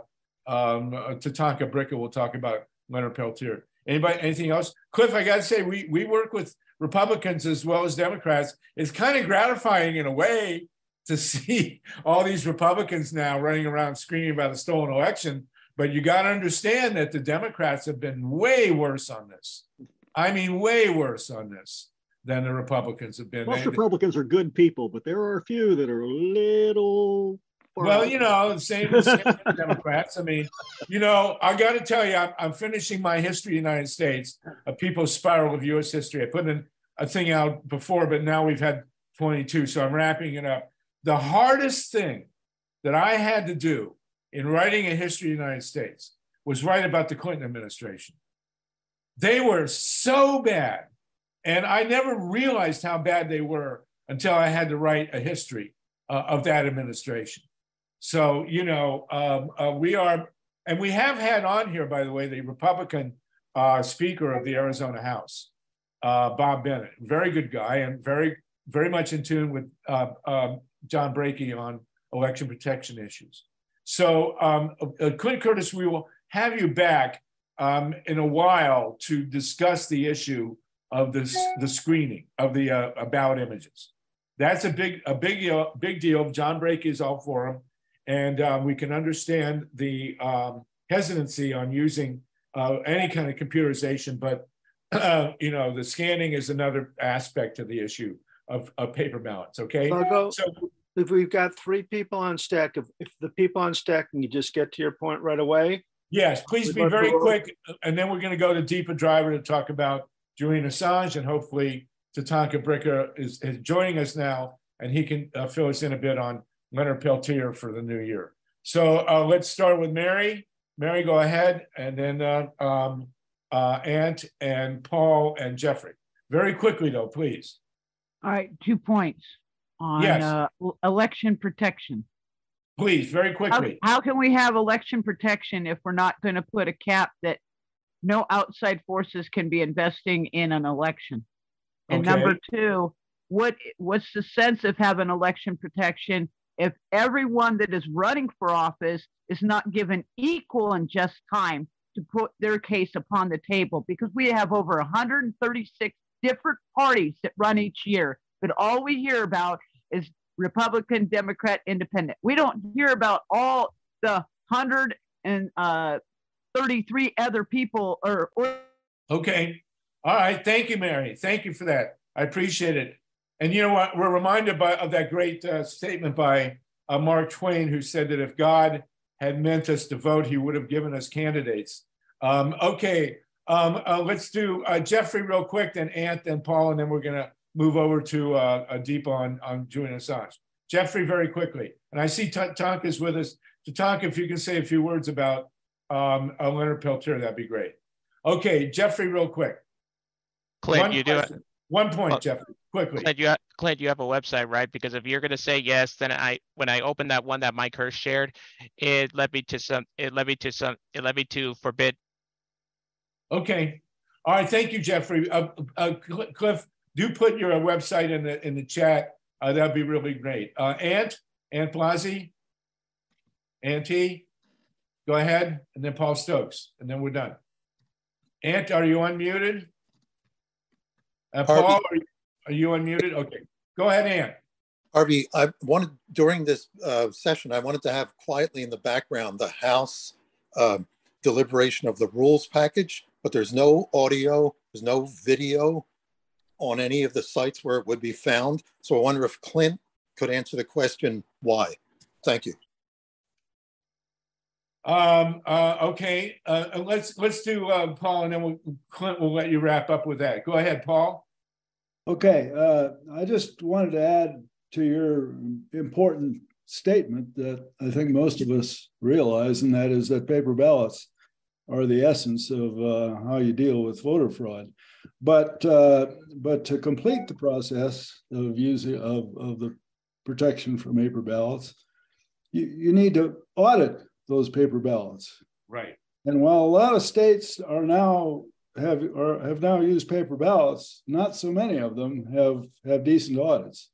um, uh, Tatanka Bricca will talk about Leonard Peltier. Anybody, anything else? Cliff, I got to say, we, we work with Republicans as well as Democrats. It's kind of gratifying in a way to see all these Republicans now running around screaming about a stolen election but you got to understand that the Democrats have been way worse on this. I mean, way worse on this than the Republicans have been. Most Republicans are good people, but there are a few that are a little. Well, you know, same as Democrats. I mean, you know, I got to tell you, I'm, I'm, finishing my history of the United States, a people's spiral of U.S. history. I put in a thing out before, but now we've had 22, so I'm wrapping it up. The hardest thing that I had to do in writing a history of the United States was write about the Clinton administration. They were so bad. And I never realized how bad they were until I had to write a history uh, of that administration. So, you know, um, uh, we are, and we have had on here, by the way, the Republican uh, Speaker of the Arizona House, uh, Bob Bennett, very good guy and very, very much in tune with uh, um, John Brakey on election protection issues. So, um, uh, Clint Curtis, we will have you back um, in a while to discuss the issue of this, the screening of the uh, about images. That's a big, a big, uh, big deal. John Brakey is all for them, and uh, we can understand the um, hesitancy on using uh, any kind of computerization. But you know, the scanning is another aspect of the issue of, of paper ballots. Okay, so if we've got three people on stack, if, if the people on stack can you just get to your point right away? Yes, please be very quick. And then we're going to go to Deepa Driver to talk about Julian Assange and hopefully Tatanka Bricca is, is joining us now and he can uh, fill us in a bit on Leonard Peltier for the new year. So uh, let's start with Mary. Mary, go ahead. And then uh, um, uh, Ant and Paul and Jeffrey. Very quickly though, please. All right, two points on yes. uh, election protection. Please, very quickly. How, how can we have election protection if we're not going to put a cap that no outside forces can be investing in an election? And okay. number two, what what's the sense of having election protection if everyone that is running for office is not given equal and just time to put their case upon the table? Because we have over 136 different parties that run each year, but all we hear about is Republican, Democrat, Independent. We don't hear about all the hundred and uh, thirty-three other people or, or. Okay. All right. Thank you, Mary. Thank you for that. I appreciate it. And you know what? We're reminded by, of that great uh, statement by uh, Mark Twain, who said that if God had meant us to vote, he would have given us candidates. Um, okay, um, uh, let's do uh, Jeffrey real quick, then Ant, then Paul, and then we're going to move over to uh, uh, Deep on, on Julian Assange. Jeffrey, very quickly. And I see Tonka is with us. Tatanka, if you can say a few words about um, uh, Leonard Peltier, that'd be great. Okay, Jeffrey, real quick. Clint, One you do it. One point, Well, Jeffrey, quickly. Clint, you have, Clint, you have a website, right? Because if you're gonna say yes, then I, when I opened that one that Mike Hirsch shared, it led me to some, it led me to some, it led me to forbid. Okay. All right. Thank you, Jeffrey. Uh, uh, Cl- Cliff, do put your website in the in the chat. Uh, that'd be really great. Uh, Ant, Ant Blasi, Auntie, go ahead, and then Paul Stokes, and then we're done. Ant, are you unmuted? Uh. Paul, are you, are you unmuted? Okay. Go ahead, Ant. Harvey, I wanted during this uh, session, I wanted to have quietly in the background the House uh, deliberation of the rules package, but there's no audio, there's no video on any of the sites where it would be found. So I wonder if Clint could answer the question why. Thank you. Um, uh, okay, uh, let's let's do uh, Paul, and then we'll, Clint will let you wrap up with that. Go ahead, Paul. Okay, uh, I just wanted to add to your important statement that I think most of us realize, and that is that paper ballots are the essence of uh, how you deal with voter fraud. But uh, but to complete the process of using of, of the protection from paper ballots, you, you need to audit those paper ballots. Right. And while a lot of states are now have or have now used paper ballots, not so many of them have have decent audits.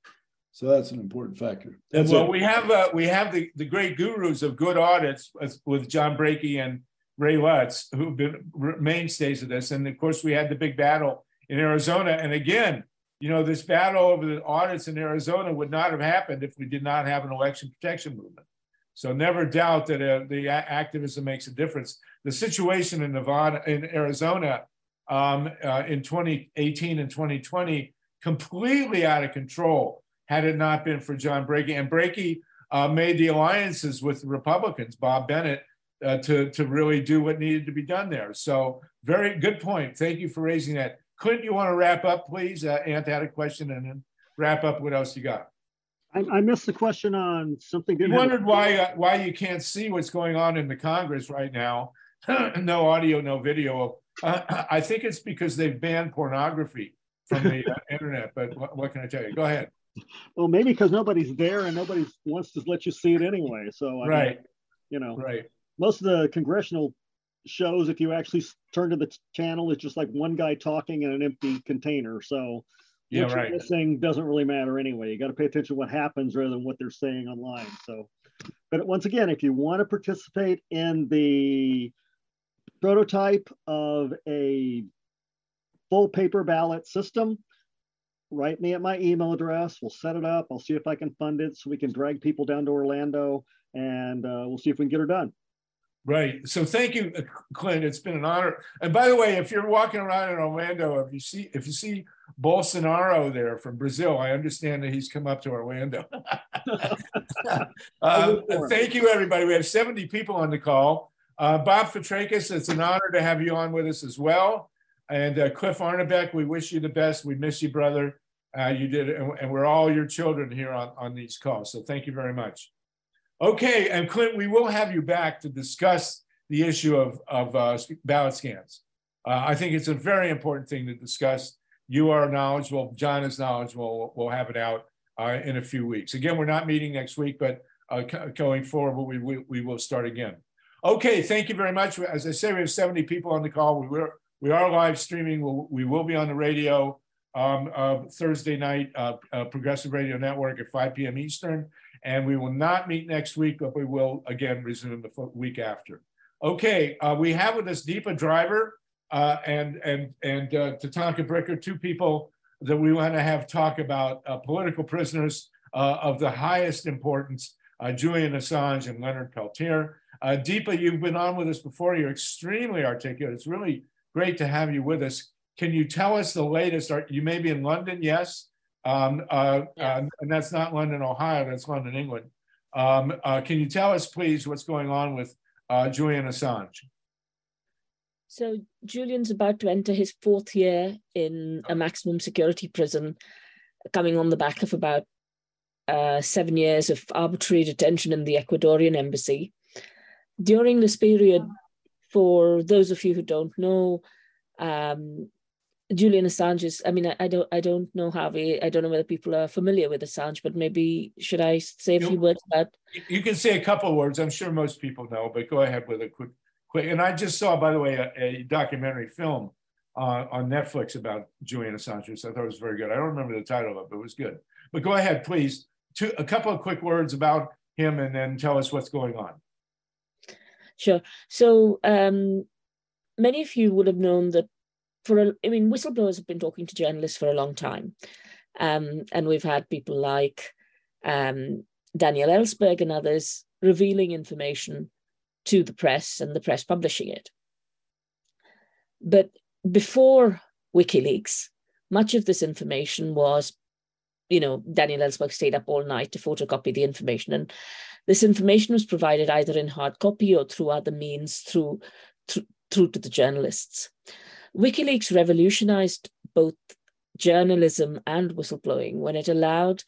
So that's an important factor. That's well, it. we have uh, we have the, the great gurus of good audits with- with John Brakey and Ray Lutz, who've been mainstays of this. And of course, we had the big battle in Arizona. And again, you know, this battle over the audits in Arizona would not have happened if we did not have an election protection movement. So never doubt that uh, the activism makes a difference. The situation in Nevada, in Arizona, um, uh, in 2018 and 2020, completely out of control. Had it not been for John Brakey, and Brakey uh, made the alliances with Republicans, Bob Bennett, uh, to to really do what needed to be done there. So very good point. Thank you for raising that. Clint, you want to wrap up, please? Uh, Ant had a question, and then wrap up. What else you got? I, I missed the question on something. You didn't have a- wondered why uh, why you can't see what's going on in the Congress right now. no audio, no video. Uh, I think it's because they've banned pornography from the uh, internet. But what, what can I tell you? Go ahead. Well, maybe because nobody's there and nobody wants to let you see it anyway. So, I mean, Right. you know, Right. most of the congressional shows, if you actually turn to the channel, it's just like one guy talking in an empty container. So, Yeah, what you're right. missing doesn't really matter anyway. You got to pay attention to what happens rather than what they're saying online. So, but once again, if you want to participate in the prototype of a full paper ballot system, write me at my email address. We'll set it up. I'll see if I can fund it so we can drag people down to Orlando and uh, we'll see if we can get her done. Right. So thank you, uh, Clint. It's been an honor. And by the way, if you're walking around in Orlando, if you see if you see Bolsonaro there from Brazil, I understand that he's come up to Orlando. Um, thank you, everybody. We have 70 people on the call. Uh, Bob Fitrakis, it's an honor to have you on with us as well. And uh, Cliff Arnebeck, we wish you the best. We miss you, brother. Uh, you did, and, and we're all your children here on, on these calls. So thank you very much. Okay, and Clint, we will have you back to discuss the issue of, of uh, ballot scans. Uh, I think it's a very important thing to discuss. You are knowledgeable, John is knowledgeable. We'll have it out uh, in a few weeks. Again, we're not meeting next week, but uh, going forward, we, we, we will start again. Okay, thank you very much. As I say, we have 70 people on the call. We were, we are live streaming. We'll, we will be on the radio um, uh, Thursday night, uh, Progressive Radio Network at 5 p.m. Eastern. And we will not meet next week, but we will again resume the week after. Okay, uh, we have with us Deepa Driver uh, and and and uh, Tatanka Bricker, two people that we want to have talk about uh, political prisoners uh, of the highest importance, uh, Julian Assange and Leonard Peltier. Uh, Deepa, you've been on with us before. You're extremely articulate. It's really great to have you with us. Can you tell us the latest? Are, you may be in London, yes? Um, uh, uh, and that's not London, Ohio, that's London, England. Um, uh, can you tell us, please, what's going on with uh, Julian Assange? So Julian's about to enter his fourth year in a maximum security prison, coming on the back of about uh, seven years of arbitrary detention in the Ecuadorian embassy. During this period, for those of you who don't know, um, Julian Assange is, I mean, I, I, don't I don't know Harvey. I don't know whether people are familiar with Assange, but maybe should I say a few words about you can say a couple of words. I'm sure most people know, but go ahead with a quick quick. And I just saw, by the way, a, a documentary film uh, on Netflix about Julian Assange, which I thought it was very good. I don't remember the title of it, but it was good. But go ahead, please. Two, a couple of quick words about him and then tell us what's going on. Sure. So um, many of you would have known that for a, I mean, whistleblowers have been talking to journalists for a long time. Um, and we've had people like um, Daniel Ellsberg and others revealing information to the press and the press publishing it. But before WikiLeaks, much of this information was, you know, Daniel Ellsberg stayed up all night to photocopy the information. And this information was provided either in hard copy or through other means through, through, through to the journalists. WikiLeaks revolutionized both journalism and whistleblowing when it allowed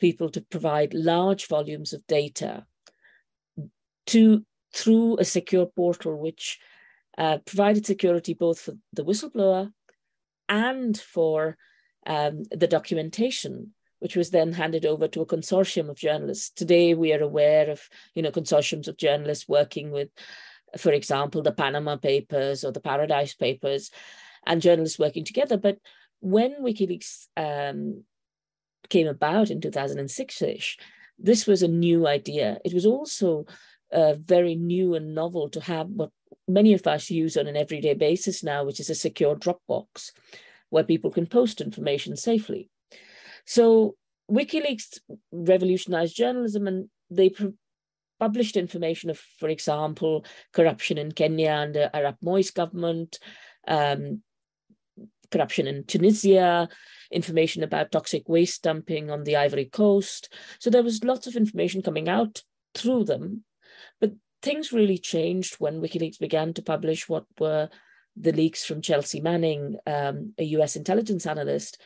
people to provide large volumes of data to through a secure portal which uh, provided security both for the whistleblower and for um, the documentation which was then handed over to a consortium of journalists. Today, we are aware of you know consortiums of journalists working with for example, the Panama Papers or the Paradise Papers, and journalists working together. But when WikiLeaks um, came about in 2006 ish, this was a new idea. It was also uh, very new and novel to have what many of us use on an everyday basis now, which is a secure Dropbox where people can post information safely. So WikiLeaks revolutionized journalism and they published information of, for example, corruption in Kenya under Arap Moi's government, um, corruption in Tunisia, information about toxic waste dumping on the Ivory Coast. So there was lots of information coming out through them. But things really changed when WikiLeaks began to publish what were the leaks from Chelsea Manning, um, a US intelligence analyst,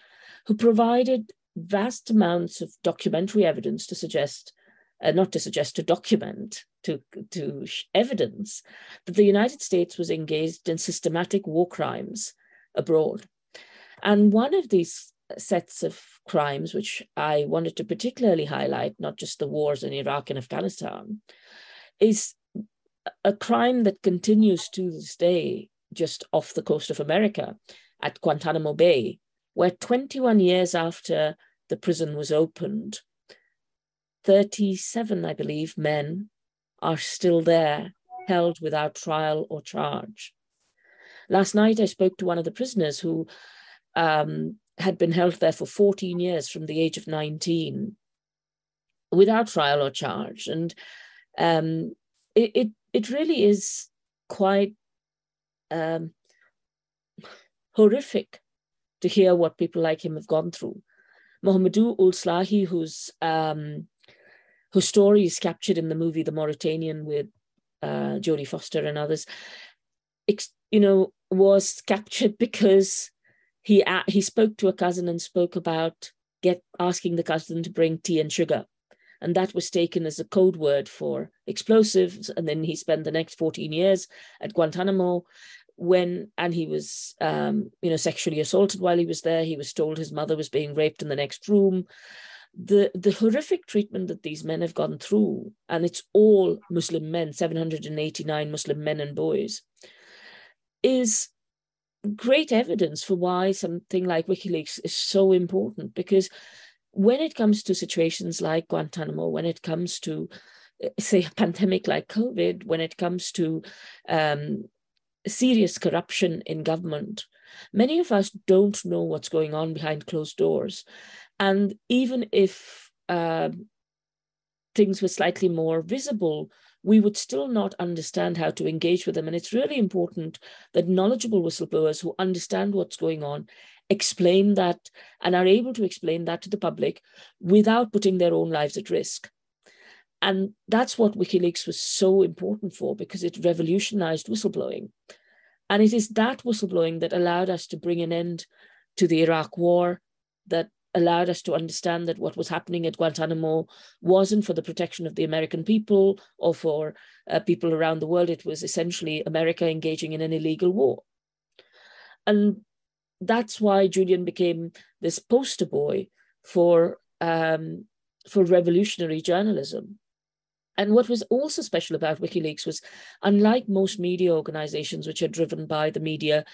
who provided vast amounts of documentary evidence to suggest uh, not to suggest to document, to, to evidence that the United States was engaged in systematic war crimes abroad. And one of these sets of crimes, which I wanted to particularly highlight, not just the wars in Iraq and Afghanistan, is a crime that continues to this day just off the coast of America at Guantanamo Bay, where 21 years after the prison was opened, 37, I believe, men are still there, held without trial or charge. Last night, I spoke to one of the prisoners who um, had been held there for 14 years from the age of 19 without trial or charge. And um, it, it, it, really is quite um, horrific to hear what people like him have gone through. Mohamedou Ould who's um, whose story is captured in the movie The Mauritanian with uh, Jodie Foster and others, you know, was captured because he he spoke to a cousin and spoke about get asking the cousin to bring tea and sugar, and that was taken as a code word for explosives. And then he spent the next fourteen years at Guantanamo, when and he was um, you know sexually assaulted while he was there. He was told his mother was being raped in the next room the the horrific treatment that these men have gone through, and it's all Muslim men, 789 Muslim men and boys, is great evidence for why something like WikiLeaks is so important. Because when it comes to situations like Guantanamo, when it comes to say a pandemic like COVID, when it comes to um, serious corruption in government, many of us don't know what's going on behind closed doors. And even if uh, things were slightly more visible we would still not understand how to engage with them. And it's really important that knowledgeable whistleblowers who understand what's going on explain that and are able to explain that to the public without putting their own lives at risk. And that's what WikiLeaks was so important for because it revolutionized whistleblowing. And it is that whistleblowing that allowed us to bring an end to the Iraq war, that allowed us to understand that what was happening at Guantanamo wasn't for the protection of the American people or for uh, people around the world. It was essentially America engaging in an illegal war. And that's why Julian became this poster boy for, um, for revolutionary journalism. And what was also special about WikiLeaks was, unlike most media organizations, which are driven by the media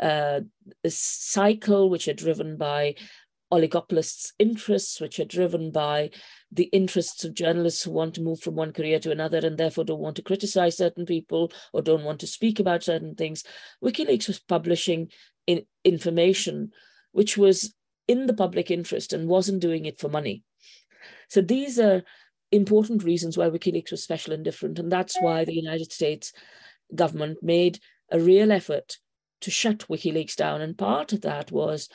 uh, cycle, which are driven by oligopolists' interests, which are driven by the interests of journalists who want to move from one career to another and therefore don't want to criticize certain people or don't want to speak about certain things. WikiLeaks was publishing in information which was in the public interest and wasn't doing it for money. So these are important reasons why WikiLeaks was special and different. And that's why the United States government made a real effort to shut WikiLeaks down. And part of that was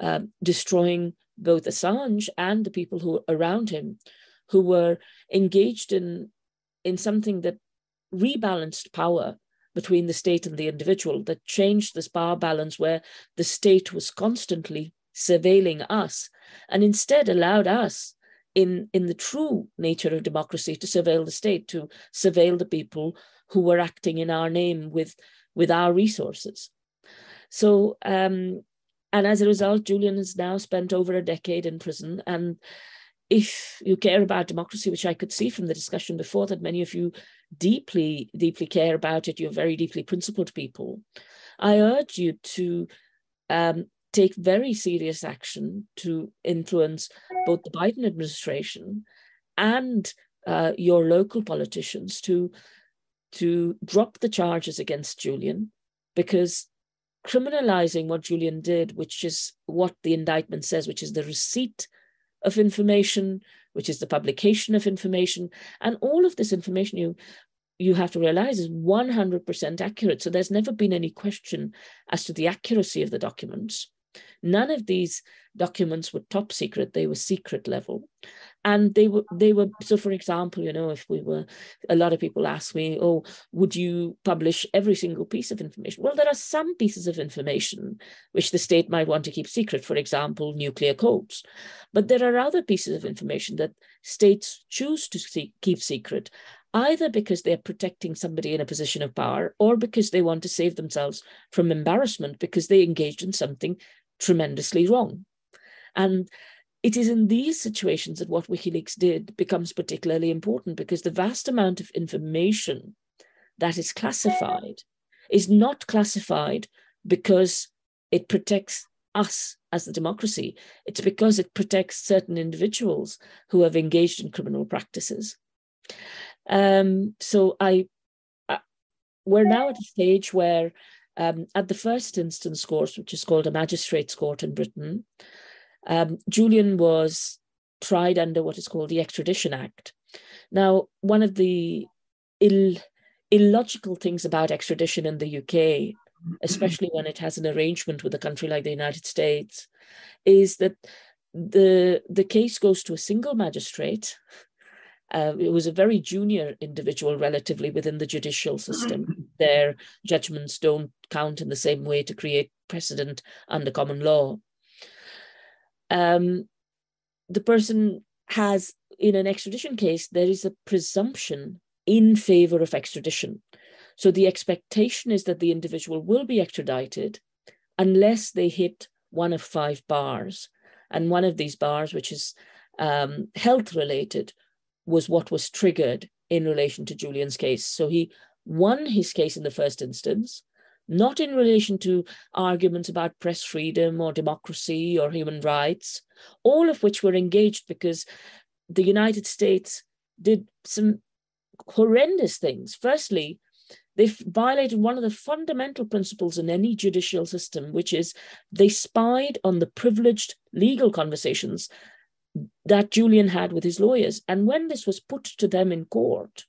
um, destroying both Assange and the people who around him, who were engaged in, in something that rebalanced power between the state and the individual, that changed this power balance where the state was constantly surveilling us and instead allowed us in, in the true nature of democracy to surveil the state, to surveil the people who were acting in our name with, with our resources. So um, and as a result, Julian has now spent over a decade in prison. And if you care about democracy, which I could see from the discussion before that many of you deeply, deeply care about it, you're very deeply principled people, I urge you to um, take very serious action to influence both the Biden administration and uh, your local politicians to to drop the charges against Julian because criminalizing what Julian did, which is what the indictment says, which is the receipt of information, which is the publication of information, and all of this information you you have to realize is 100% accurate. So there's never been any question as to the accuracy of the documents. None of these documents were top secret; they were secret level and they were they were so for example you know if we were a lot of people ask me oh would you publish every single piece of information? Well there are some pieces of information which the state might want to keep secret for example nuclear codes. But there are other pieces of information that states choose to see, keep secret either because they're protecting somebody in a position of power or because they want to save themselves from embarrassment because they engaged in something tremendously wrong. And it is in these situations that what WikiLeaks did becomes particularly important because the vast amount of information that is classified is not classified because it protects us as the democracy. It's because it protects certain individuals who have engaged in criminal practices. Um, so I, I, we're now at a stage where, um, at the first instance course, which is called a magistrates court in Britain, um, Julian was tried under what is called the Extradition Act. Now, one of the Ill, illogical things about extradition in the UK, especially when it has an arrangement with a country like the United States, is that the the case goes to a single magistrate. Uh, it was a very junior individual, relatively within the judicial system. Their judgments don't count in the same way to create precedent under common law um, the person has, in an extradition case, there is a presumption in favor of extradition. So the expectation is that the individual will be extradited unless they hit one of five bars. And one of these bars, which is um, health related, was what was triggered in relation to Julian's case. So he won his case in the first instance not in relation to arguments about press freedom or democracy or human rights, all of which were engaged because the United States did some horrendous things. Firstly, they violated one of the fundamental principles in any judicial system, which is they spied on the privileged legal conversations that Julian had with his lawyers. And when this was put to them in court,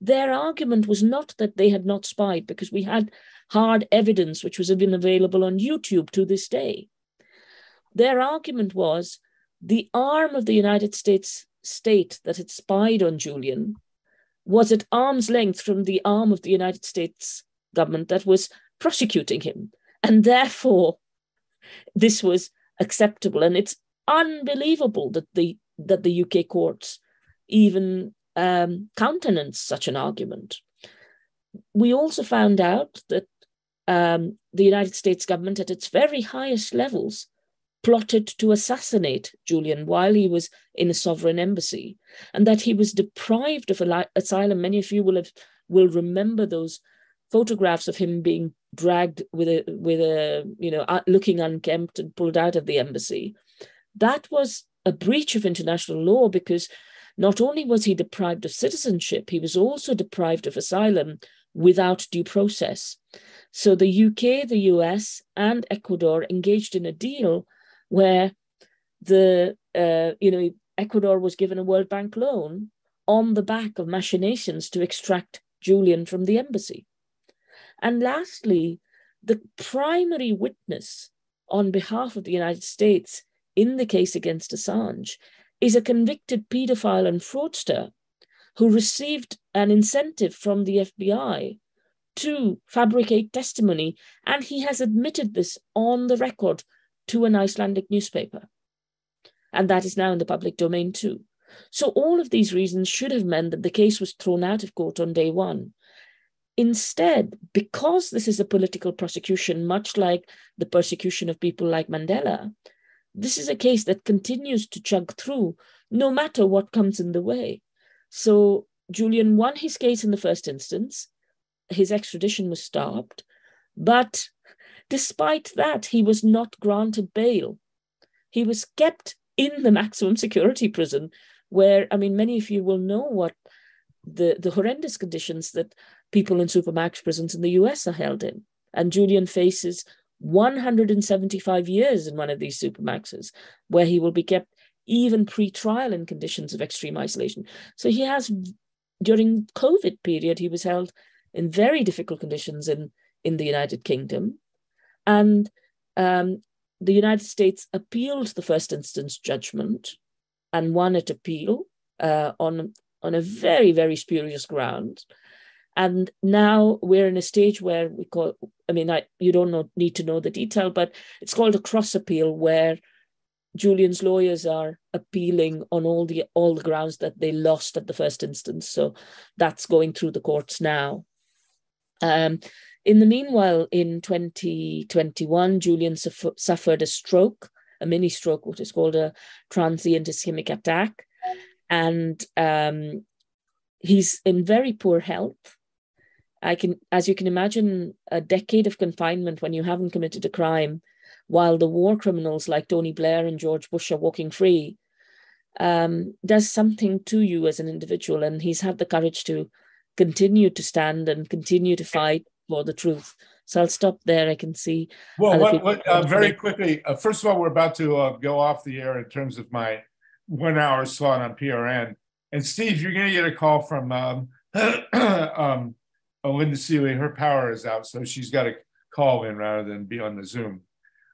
Their argument was not that they had not spied, because we had hard evidence which was been available on YouTube to this day. Their argument was the arm of the United States state that had spied on Julian was at arm's length from the arm of the United States government that was prosecuting him. And therefore, this was acceptable. And it's unbelievable that the that the UK courts even um, countenance such an argument. We also found out that um, the United States government, at its very highest levels, plotted to assassinate Julian while he was in a sovereign embassy, and that he was deprived of asylum. Many of you will have will remember those photographs of him being dragged with a with a you know uh, looking unkempt and pulled out of the embassy. That was a breach of international law because not only was he deprived of citizenship, he was also deprived of asylum without due process. So the UK, the US, and Ecuador engaged in a deal where the uh, you know Ecuador was given a World Bank loan on the back of machinations to extract Julian from the embassy. And lastly, the primary witness on behalf of the United States in the case against Assange is a convicted pedophile and fraudster who received an incentive from the FBI to fabricate testimony. And he has admitted this on the record to an Icelandic newspaper. And that is now in the public domain too. So all of these reasons should have meant that the case was thrown out of court on day one. Instead, because this is a political prosecution, much like the persecution of people like Mandela, this is a case that continues to chug through no matter what comes in the way. So Julian won his case in the first instance. His extradition was stopped. But despite that, he was not granted bail. He was kept in the maximum security prison, where, I mean, many of you will know what the, the horrendous conditions that people in supermax prisons in the US are held in. And Julian faces 175 years in one of these supermaxes, where he will be kept even pre-trial in conditions of extreme isolation. So he has, during COVID period, he was held in very difficult conditions in, in the United Kingdom. And um, the United States appealed the first instance judgment and won at appeal uh, on, on a very, very spurious ground. And now we're in a stage where we call, I mean, I, you don't know, need to know the detail, but it's called a cross appeal where Julian's lawyers are appealing on all the all the grounds that they lost at the first instance. So that's going through the courts now. Um, in the meanwhile, in 2021, Julian suffered a stroke, a mini stroke, what is called a transient ischemic attack. And um, he's in very poor health. I can, as you can imagine, a decade of confinement when you haven't committed a crime, while the war criminals like Tony Blair and George Bush are walking free, um, does something to you as an individual. And he's had the courage to continue to stand and continue to fight for the truth. So I'll stop there. I can see. Well, what, what, uh, very quickly, uh, first of all, we're about to uh, go off the air in terms of my one hour slot on PRN. And Steve, you're going to get a call from um, um, Linda Seely, her power is out, so she's got to call in rather than be on the Zoom.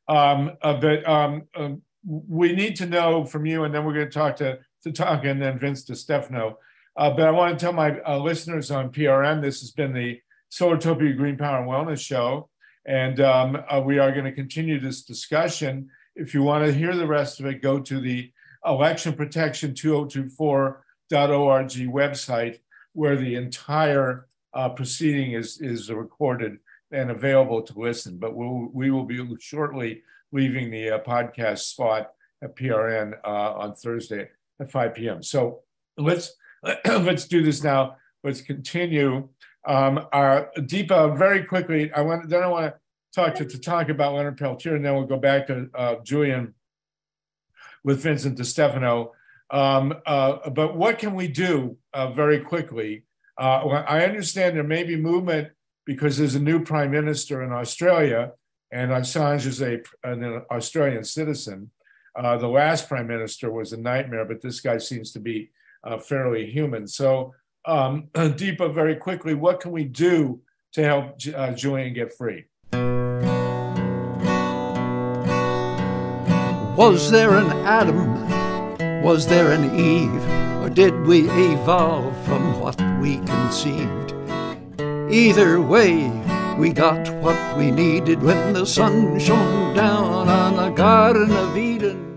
Um, uh, but um, uh, we need to know from you, and then we're going to talk to to talk, and then Vince to Stefano. Uh, but I want to tell my uh, listeners on PRN, this has been the Solartopia Green Power and Wellness Show, and um, uh, we are going to continue this discussion. If you want to hear the rest of it, go to the Election Protection 2024.org website, where the entire uh, proceeding is is recorded and available to listen. But we'll, we will be shortly leaving the uh, podcast spot at PRN uh, on Thursday at 5 p.m. So let's let's do this now. Let's continue. Um, our Deepa, very quickly. I want then I want to talk to talk about Leonard Peltier, and then we'll go back to uh, Julian with Vincent Stefano. Um, uh, but what can we do uh, very quickly uh, I understand there may be movement because there's a new prime minister in Australia, and Assange is a, an Australian citizen. Uh, the last prime minister was a nightmare, but this guy seems to be uh, fairly human. So, um, Deepa, very quickly, what can we do to help uh, Julian get free? Was there an Adam? Was there an Eve? Or did we evolve from what we conceived? Either way, we got what we needed when the sun shone down on the Garden of Eden.